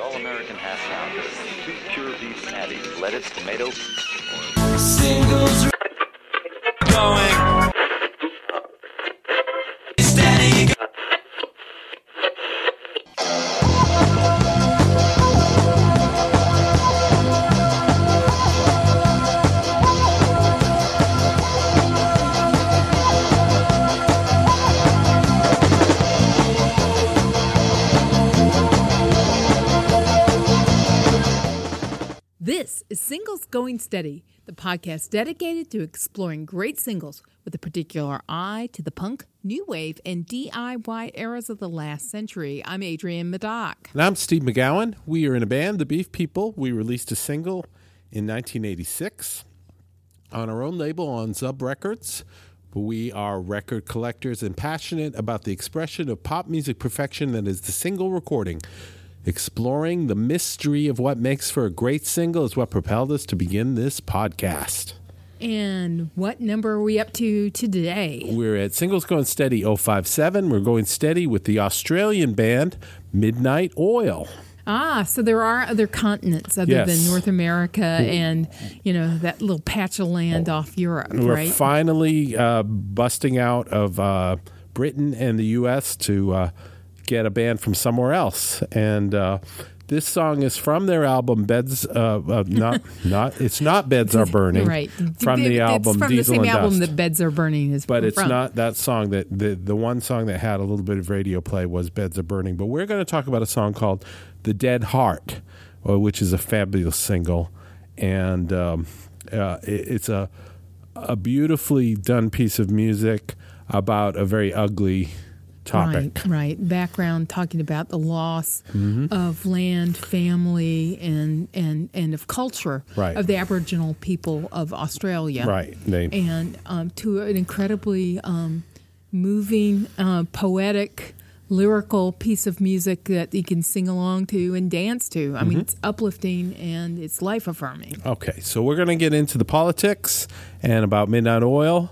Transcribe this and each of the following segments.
all-American half pounder, two pure beef patties, lettuce, tomato. Singles going Going Steady, the podcast dedicated to exploring great singles with a particular eye to the punk, new wave, and DIY eras of the last century. I'm Adrienne Madoc. And I'm Steve McGowan. We are in a band, The Beef People. We released a single in 1986 on our own label on Zub Records. We are record collectors and passionate about the expression of pop music perfection that is the single recording. Exploring the mystery of what makes for a great single is what propelled us to begin this podcast. And what number are we up to today? We're at Singles Going Steady 057. We're going steady with the Australian band Midnight Oil. Ah, so there are other continents other Yes. than North America and, you know, that little patch of land off Europe, We're right? finally uh, busting out of uh, Britain and the U.S. to uh, get a band from somewhere else, and uh, this song is from their album "Beds." Uh, uh, not, not. It's not "Beds Are Burning." Right. From the album from "Diesel the same and album Dust." that Beds Are Burning is but it's from. not that song that the the one song that had a little bit of radio play was "Beds Are Burning." But we're going to talk about a song called "The Dead Heart," uh, which is a fabulous single, and um, uh, it, it's a a beautifully done piece of music about a very ugly topic. Right, right. Background talking about the loss Mm-hmm. of land, family, and and and of culture Right. of the Aboriginal people of Australia. Right. They, And um, to an incredibly um, moving, uh, poetic, lyrical piece of music that you can sing along to and dance to. I Mm-hmm. mean, it's uplifting and it's life affirming. Okay, so we're going to get into the politics and about Midnight Oil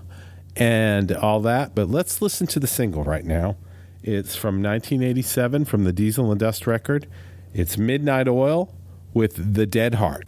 and all that, but let's listen to the single right now. It's from 1987 from the Diesel and Dust record. It's Midnight Oil with The Dead Heart.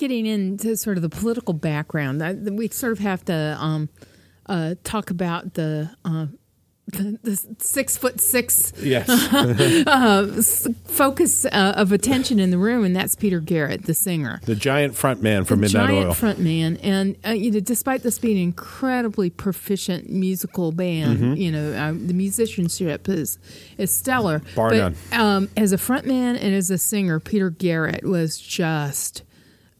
Getting into sort of the political background, I, we sort of have to um, uh, talk about the. Uh, the, the six foot six Yes. focus uh, of attention in the room, and that's Peter Garrett, the singer. the giant front man from the Midnight giant Oil. front man, and uh, you know, despite this being an incredibly proficient musical band, Mm-hmm. you know, uh, the musicianship is is stellar. Bar but, none. Um, as a front man and as a singer, Peter Garrett was just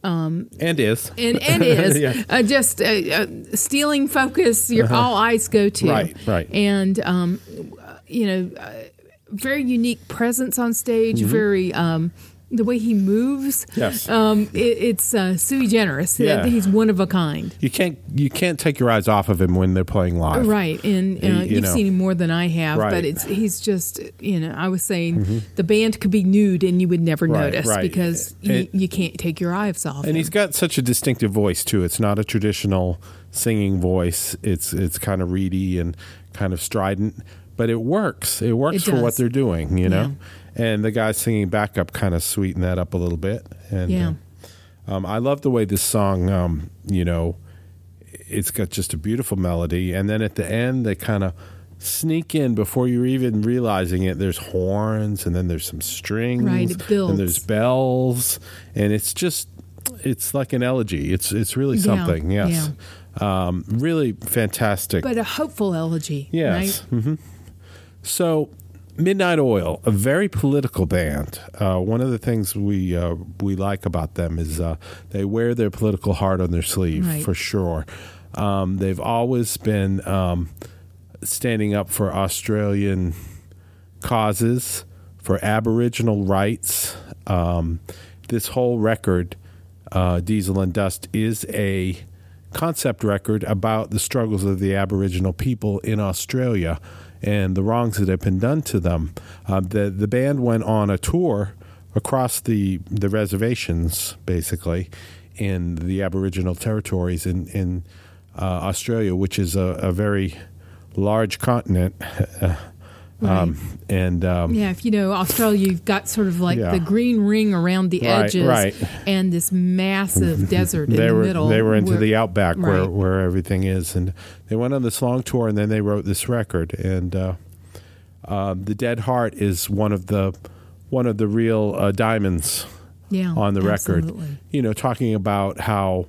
and is. and, and is Yeah. Uh-huh. uh, just uh, uh, stealing focus. Your all eyes go to Right, right. and um, you know, uh, very unique presence on stage. Mm-hmm. Very um, the way he moves. Yes. um, it, it's uh, sui generis. Yeah. He's one of a kind. You can't you can't take your eyes off of him when they're playing live. Right, and uh, You- you you've know. seen him more than I have, Right. Mm-hmm. but it's he's just you know I was saying the band could be nude and you would never Right, notice right. because you, you can't take your eyes off. And him. he's got such a distinctive voice too. It's not a traditional singing voice. It's it's kind of reedy and kind of strident, but it works. It works It for what they're doing, you know. And the guy singing backup kind of sweeten that up a little bit. And Yeah. uh, um, I love the way this song, um, you know, it's got just a beautiful melody, and then at the end they kind of sneak in before you're even realizing it. There's horns, and then there's some strings, Right, it builds. and there's bells, and it's just it's like an elegy. It's it's really Yeah, something. Yes, um, really fantastic. but a hopeful elegy. Yes. right? hmm So, Midnight Oil, a very political band. Uh, one of the things we uh, we like about them is uh, they wear their political heart on their sleeve Right. for sure. Um, they've always been um, standing up for Australian causes, for Aboriginal rights. Um, this whole record, uh, Diesel and Dust, is a concept record about the struggles of the Aboriginal people in Australia and the wrongs that have been done to them. Uh, the the band went on a tour across the the reservations, basically, in the Aboriginal territories in in uh, Australia, which is a, a very large continent. um, and um, Yeah, if you know Australia, you've got sort of like Yeah. the green ring around the Right, edges, right. and this massive desert in the were middle. they were into where- the outback where, Right. where everything is, and they went on this long tour, and then they wrote this record. And uh, um, the Dead Heart is one of the one of the real uh, diamonds yeah, on the record. You know, talking about how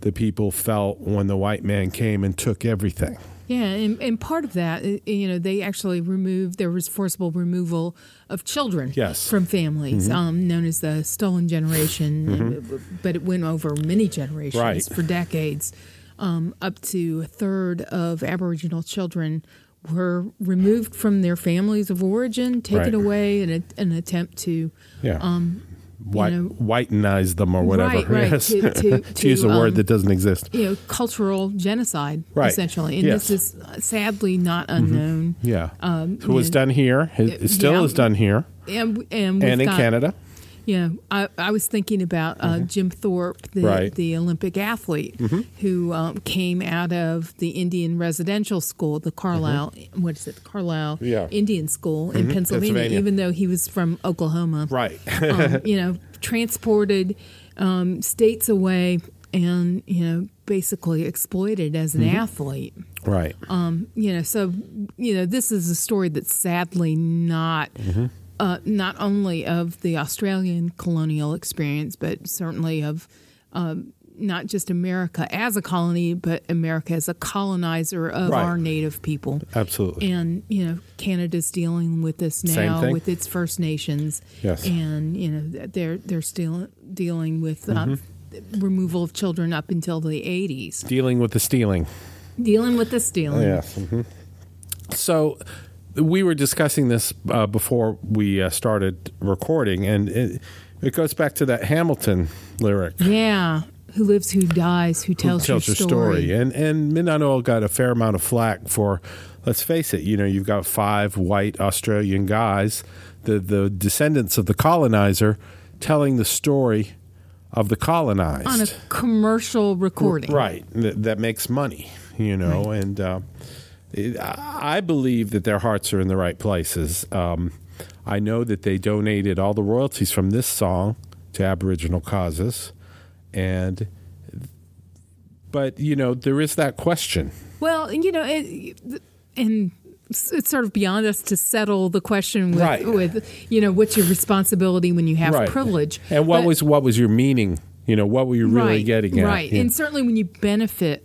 the people felt when the white man came and took everything. Yeah, and, and part of that, uh, you know, they actually removed there was forcible removal of children Yes. Mm-hmm. from families, um, known as the stolen generation, uh, but it went over many generations Right. for decades. Um, up to a third of Aboriginal children were removed from their families of origin, taken Right. away in a, an attempt to Yeah. White, know- whitenize them or whatever. Right, right, Yes. to- to- To use a to, word um, that doesn't exist. you know cultural genocide Right. essentially, and Yes. this is uh, sadly not unknown. Yeah. Um, so it was yeah. done here. It, it still yeah. is done here and and, and in got, Canada. Yeah, I, I was thinking about uh, Jim Thorpe, the, Mm-hmm. Right. Mm-hmm. the Olympic athlete, who um, came out of the Indian residential school, the Carlisle, what is it, Carlisle Mm-hmm. Yeah. Indian School in Pennsylvania, Pennsylvania. even though he was from Oklahoma. Right. um, you know, transported um, states away and, you know, basically exploited as an Mm-hmm. athlete. right. Um, you know, so you know, this is a story that's sadly not Mm-hmm. Uh, not only of the Australian colonial experience, but certainly of um, not just America as a colony, but America as a colonizer of Right. our native people. Absolutely. And you know, Canada's dealing with this now with its First Nations. Yes. and you know they're they're still dealing with. Uh, Mm-hmm. Removal of children up until the 80s, Dealing with the stealing. dealing with the stealing. Yes. hmm So we were discussing this uh, before we uh, started recording, and it, it goes back to that Hamilton lyric. Yeah. Who lives, who dies, who tells, who tells your your story. And and Midnight Oil got a fair amount of flack for. Let's face it. You know, you've got five white Australian guys, the the descendants of the colonizer, telling the story of the colonized On a commercial recording. right that, that makes money. You know, and uh, I believe that their hearts are in the right places. Um, I know that they donated all the royalties from this song to Aboriginal causes and but you know there is that question. Well, you know, it, and it's sort of beyond us to settle the question with, Right. with you know, what's your responsibility when you have Right. privilege. And what But- was what was your meaning? You know, what were you really right, getting at? Right. Yeah. And certainly when you benefit,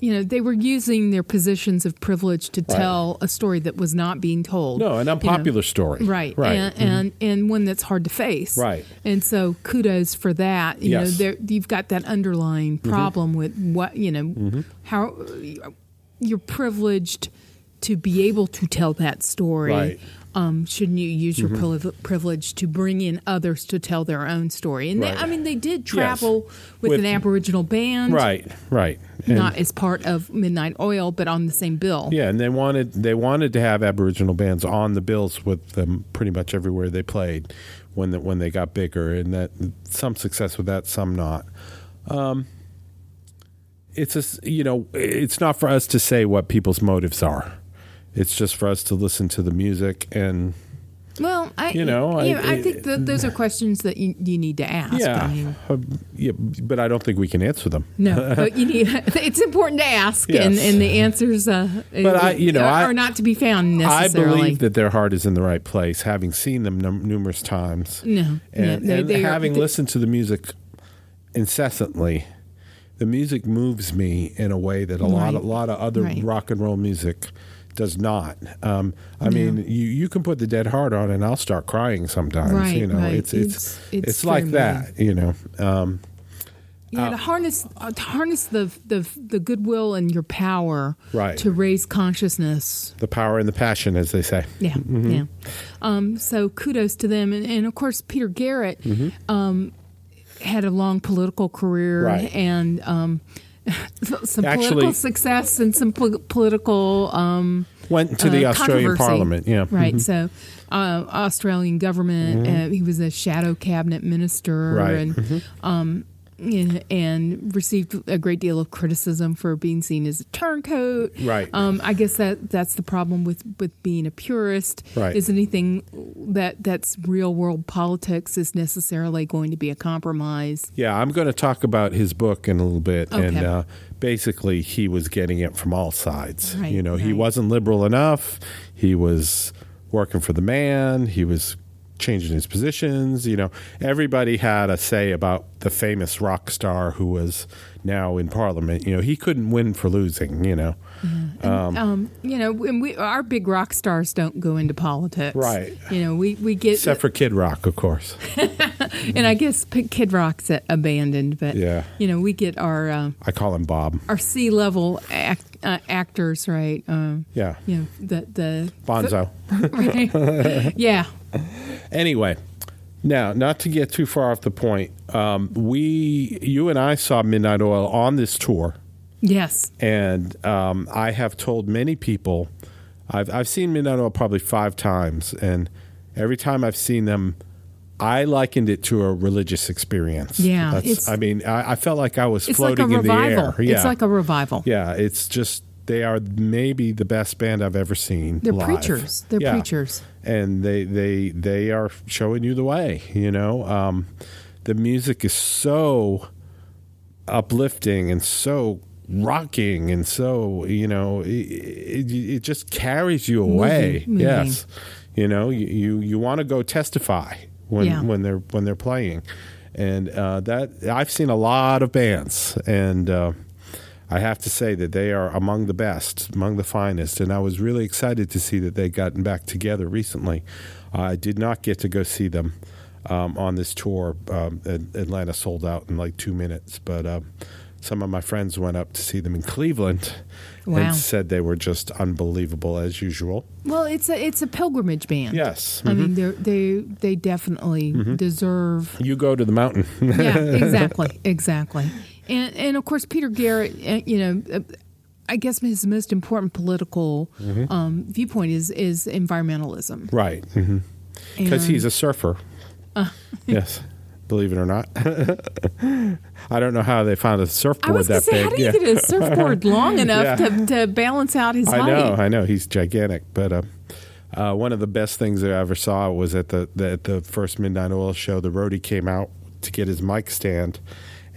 you know, they were using their positions of privilege to tell a story that was not being told. no, an you know. unpopular story. Right, Right. and, and and one that's hard to face. Right. and so kudos for that. You Yes. Mm-hmm. know, there you've got that underlying problem with what you know how you're privileged to be able to tell that story. Right. Mm-hmm. Um, shouldn't you use your priv- privilege to bring in others to tell their own story? And Right. they, I mean, they did travel with, With- an Aboriginal band, Right. Right. And- not as part of Midnight Oil, but on the same bill. Yeah, and they wanted they wanted to have Aboriginal bands on the bills with them pretty much everywhere they played when the, when they got bigger, and that some success with that, some not. Um, it's a you know it's not for us to say what people's motives are. It's just for us to listen to the music and Well, I You know, you I- I, think that those are questions that you, you need to ask. yeah, I mean, uh, yeah, but I don't think we can answer them. no, but you need. It's important to ask, and, Yes. and the answers, uh, But I- you know, are, I- are not to be found I believe that their heart is in the right place, having seen them num- numerous times. No, and, no, and are- having they- listened to the music incessantly, the music moves me in a way that a lot, a lot of other Right. rock and roll music does not. Um, I mean, you you can put the Dead Heart on, and I'll start crying sometimes. Right, you know, right. it's it's It's- it's, it's like that. You know, um, Yeah, to harness uh, to harness the the the goodwill and your power Right. to raise consciousness. the power and the passion, as they say. Yeah, Mm-hmm. yeah. Um, so kudos to them, and, and of course Peter Garrett um, had a long political career Mm-hmm. Right. and um, some Actually- political success and some pol- political. Um, Went to the uh, Australian. Parliament. Yeah, Right. Mhm. So, uh, Australian government. Uh, he was a shadow cabinet minister, Right. Mm-hmm. and um, and, and received a great deal of criticism for being seen as a turncoat. Right. Um, I guess that that's the problem with with being a purist. Right. Is anything that that's real world politics is necessarily going to be a compromise? Yeah, I'm going to talk about his book in a little bit, and uh, basically, he was getting it from all sides. Right, you know, he wasn't liberal enough. He was working for the man. He was changing his positions. You know, everybody had a say about the famous rock star who was now in Parliament. You know, he couldn't win for losing. You know, Um, you know, when we our big rock stars don't go into politics, Right. You know, we we get except for Kid Rock, of course. and I guess Kid Rock's abandoned, but Yeah. you know, we get our uh, I call him Bob. our C level act, uh, actors, right? Um, Yeah, you know, the the Bonzo. yeah, Anyway, now not to get too far off the point, um, we, you and I saw Midnight Oil on this tour, yes, and um, I have told many people, I've I've seen Midnight Oil probably five times, and every time I've seen them. I likened it to a religious experience. Yeah, That's, I mean, I, I felt like I was it's like floating in the air. Yeah, It's like a revival. yeah. It's just they are maybe the best band I've ever seen. They're live. preachers. They're Yeah preachers. and they they they are showing you the way you know um, the music is so uplifting and so rocking and so you know it, it, it just carries you away moving. yes you know you you, you want to go testify when Yeah. when they're when they're playing and uh, that I've seen a lot of bands and uh, I have to say that they are among the best, among the finest, and I was really excited to see that they'd gotten back together recently. I did not get to go see them um, on this tour. Um, Atlanta sold out in like two minutes, but uh, some of my friends went up to see them in Cleveland Wow. and said they were just unbelievable as usual. Well, it's a it's a pilgrimage band. Yes, I mean, they they they definitely Mm-hmm. deserve. you go to the mountain. Yeah, exactly, exactly. And and of course, Peter Garrett. uh, You know, uh, I guess his most important political Mm-hmm. um, viewpoint is is environmentalism. right, because And- he's a surfer. Uh. yes. Believe it or not, I don't know how they found a surfboard was that say, big. how do you Yeah. get a surfboard long enough Yeah. to, to balance out his I height? know, I know. He's gigantic, but uh, uh, one of the best things I ever saw was at the, the at the first Midnight Oil show. The roadie came out to get his mic stand,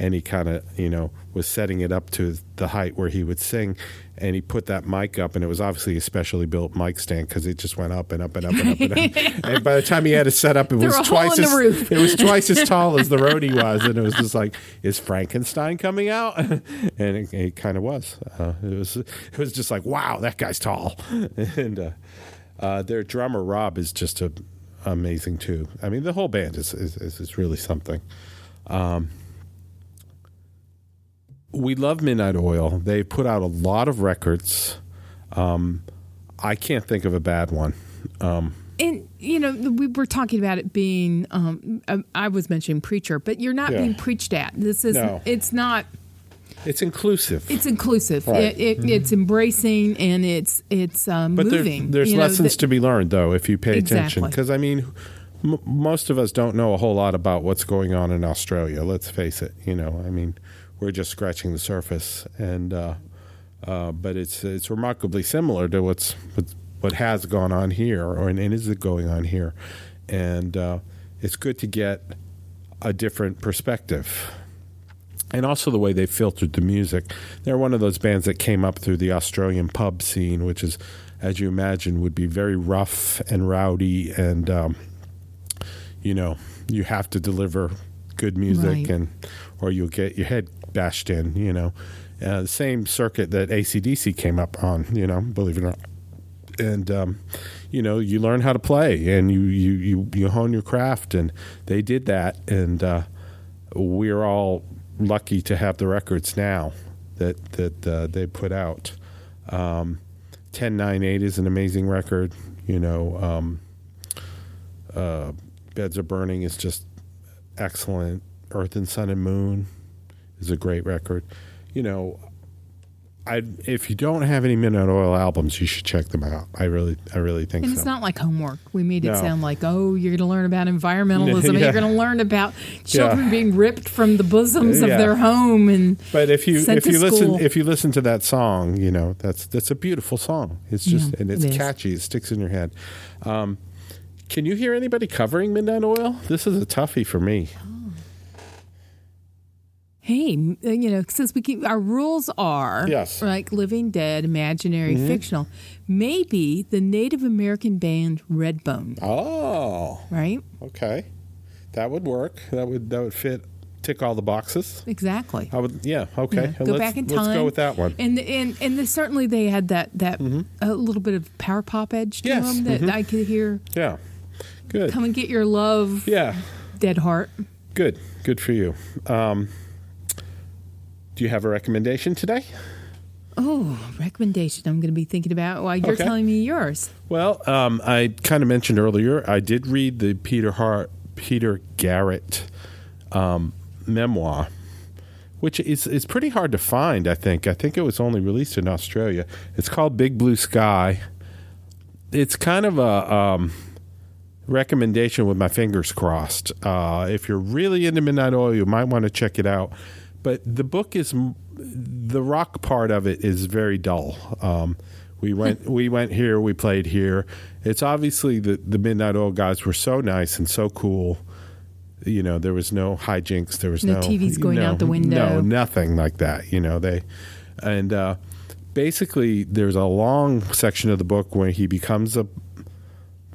and he kind of you know was setting it up to the height where he would sing, and he put that mic up, and it was obviously a specially built mic stand because it just went up and up and up and up and up. and by the time he had it set up, it was twice as it was twice as tall as the road he was, and it was just like, is Frankenstein coming out? and it, it kind of was. Uh, it was. It was just like, wow, that guy's tall, and. Uh, uh, their drummer Rob is just a, amazing too. I mean, the whole band is is, is, is really something. Um, we love Midnight Oil. They put out a lot of records. Um, I can't think of a bad one. Um, And you know, we were talking about it being. Um, I- was mentioning preacher, but you're not Yeah. being preached at. This is. No. It's not. it's inclusive, It's inclusive. Right. It, it, It's embracing and it's it's um, but there, moving. there's you know, lessons that- to be learned though if you pay attention. Because I mean, m- most of us don't know a whole lot about what's going on in Australia. Let's face it. You know, I mean, we're just scratching the surface, and uh, uh, but it's it's remarkably similar to what's what's, what has gone on here, or and is it going on here, and uh, it's good to get a different perspective. And also the way they filtered the music. They're one of those bands that came up through the Australian pub scene, which is, as you imagine, would be very rough and rowdy, and um, you know, you have to deliver good music, Right. and or you'll get your head bashed in. You know, uh, the same circuit that ACDC came up on. You know, believe it or not, and um, you know, you learn how to play, and you you you, you hone your craft, and they did that, and uh, we're all lucky to have the records now that that uh, they put out. Um, 1098 is an amazing record. You know, um, uh, Beds Are Burning is just excellent. Earth and Sun and Moon is a great record. You know, I if you don't have any Midnight Oil albums, you should check them out. I really, I really think And so. it's not like homework. We made it No. sound like, oh, you're going to learn about environmentalism. and Yeah. You're going to learn about children being ripped from the bosoms Yeah. of their home. And But if you if you listen if you listen to that song, you know that's that's a beautiful song. It's just Yeah, and it's it catchy. It sticks in your head. Um, can you hear anybody covering Midnight Oil? This is a toughie for me. Hey, uh, you know, since we keep our rules are Yes. Mm-hmm. like living dead, imaginary, fictional, maybe the Native American band Redbone, Oh, right? okay, that would work. That would that would fit. Tick all the boxes. Exactly. I would. Yeah. Okay. Go let's, back in time. Let's go with that one. And and and the, certainly they had that that a little bit of power pop edge to Mm-hmm. Yes, them that I could hear. Yeah. Good. Come and get your love, Yeah. Dead Heart. Good. Good for you. Um, do you have a recommendation today? Oh, recommendation I'm going to be thinking about while you're Okay. telling me yours. Well, um, I kind of mentioned earlier. I did read the Peter Hart, Peter Garrett um, memoir, which is is pretty hard to find. I think. I think it was only released in Australia. It's called Big Blue Sky. It's kind of a um, recommendation with my fingers crossed. Uh, if you're really into Midnight Oil, you might want to check it out. But the book is the rock part of it is very dull. Um, we went we went here, we played here. It's obviously the the Midnight Oil guys were so nice and so cool. You know, there was no hijinks. There was No no, TVs going no- out the window. No, nothing like that. You know, they and uh, basically there's a long section of the book where he becomes a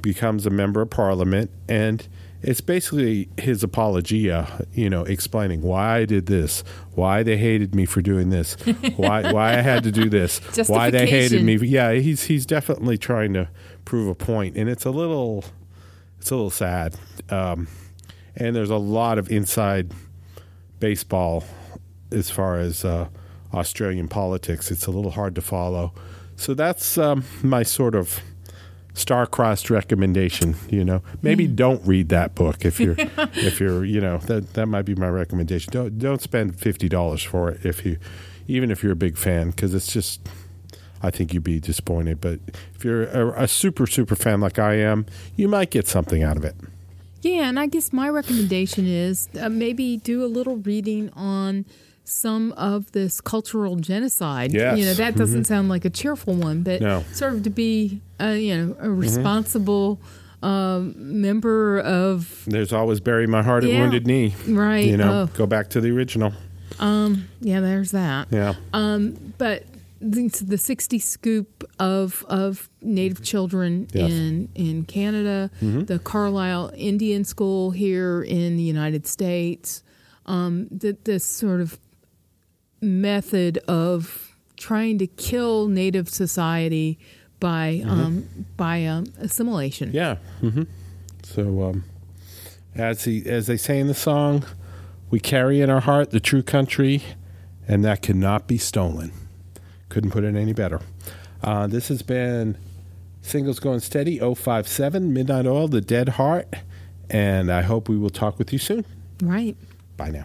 becomes a member of parliament and it's basically his apologia, you know, explaining why I did this, why they hated me for doing this, why why I had to do this, why they hated me. Yeah, he's he's definitely trying to prove a point, and it's a little it's a little sad. Um, and there's a lot of inside baseball as far as uh, Australian politics. It's a little hard to follow. So that's um, my sort of star-crossed recommendation. You know, maybe don't read that book if you're if you're you know that that might be my recommendation. Don't don't spend fifty dollars for it if you even if you're a big fan because it's just. I think you'd be disappointed, but if you're a, a super super fan like I am, you might get something out of it. Yeah, and I guess my recommendation is uh, maybe do a little reading on some of this cultural genocide. Yes. Mm-hmm. You know, that doesn't sound like a cheerful one, but No. Mm-hmm. sort of to be, uh, you know, a responsible um, member of, There's always bury my heart at wounded knee. right. You know, oh. go back to the original. Um. Yeah, there's that. Yeah. Um. But the, the 60 scoop of of Native children Yes. in in Canada, the Carlisle Indian School here in the United States, um, that this sort of method of trying to kill Native society by um, by um, assimilation. Yeah. hmm So, um, as he as they say in the song, we carry in our heart the true country, and that cannot be stolen. Couldn't put it any better. Uh, this has been Singles Going Steady 057 Midnight Oil, The Dead Heart, and I hope we will talk with you soon. Right. Bye now.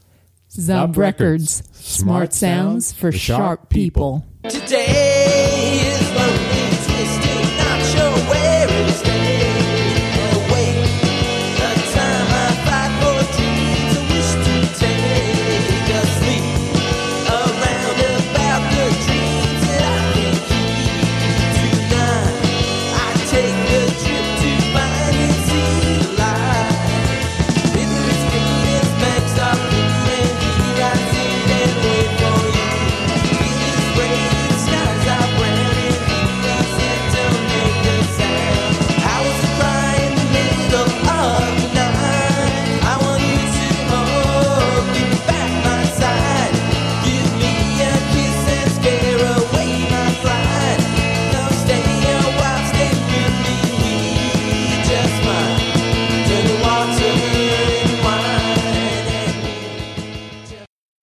Zub Records. Smart sounds for sharp people. Today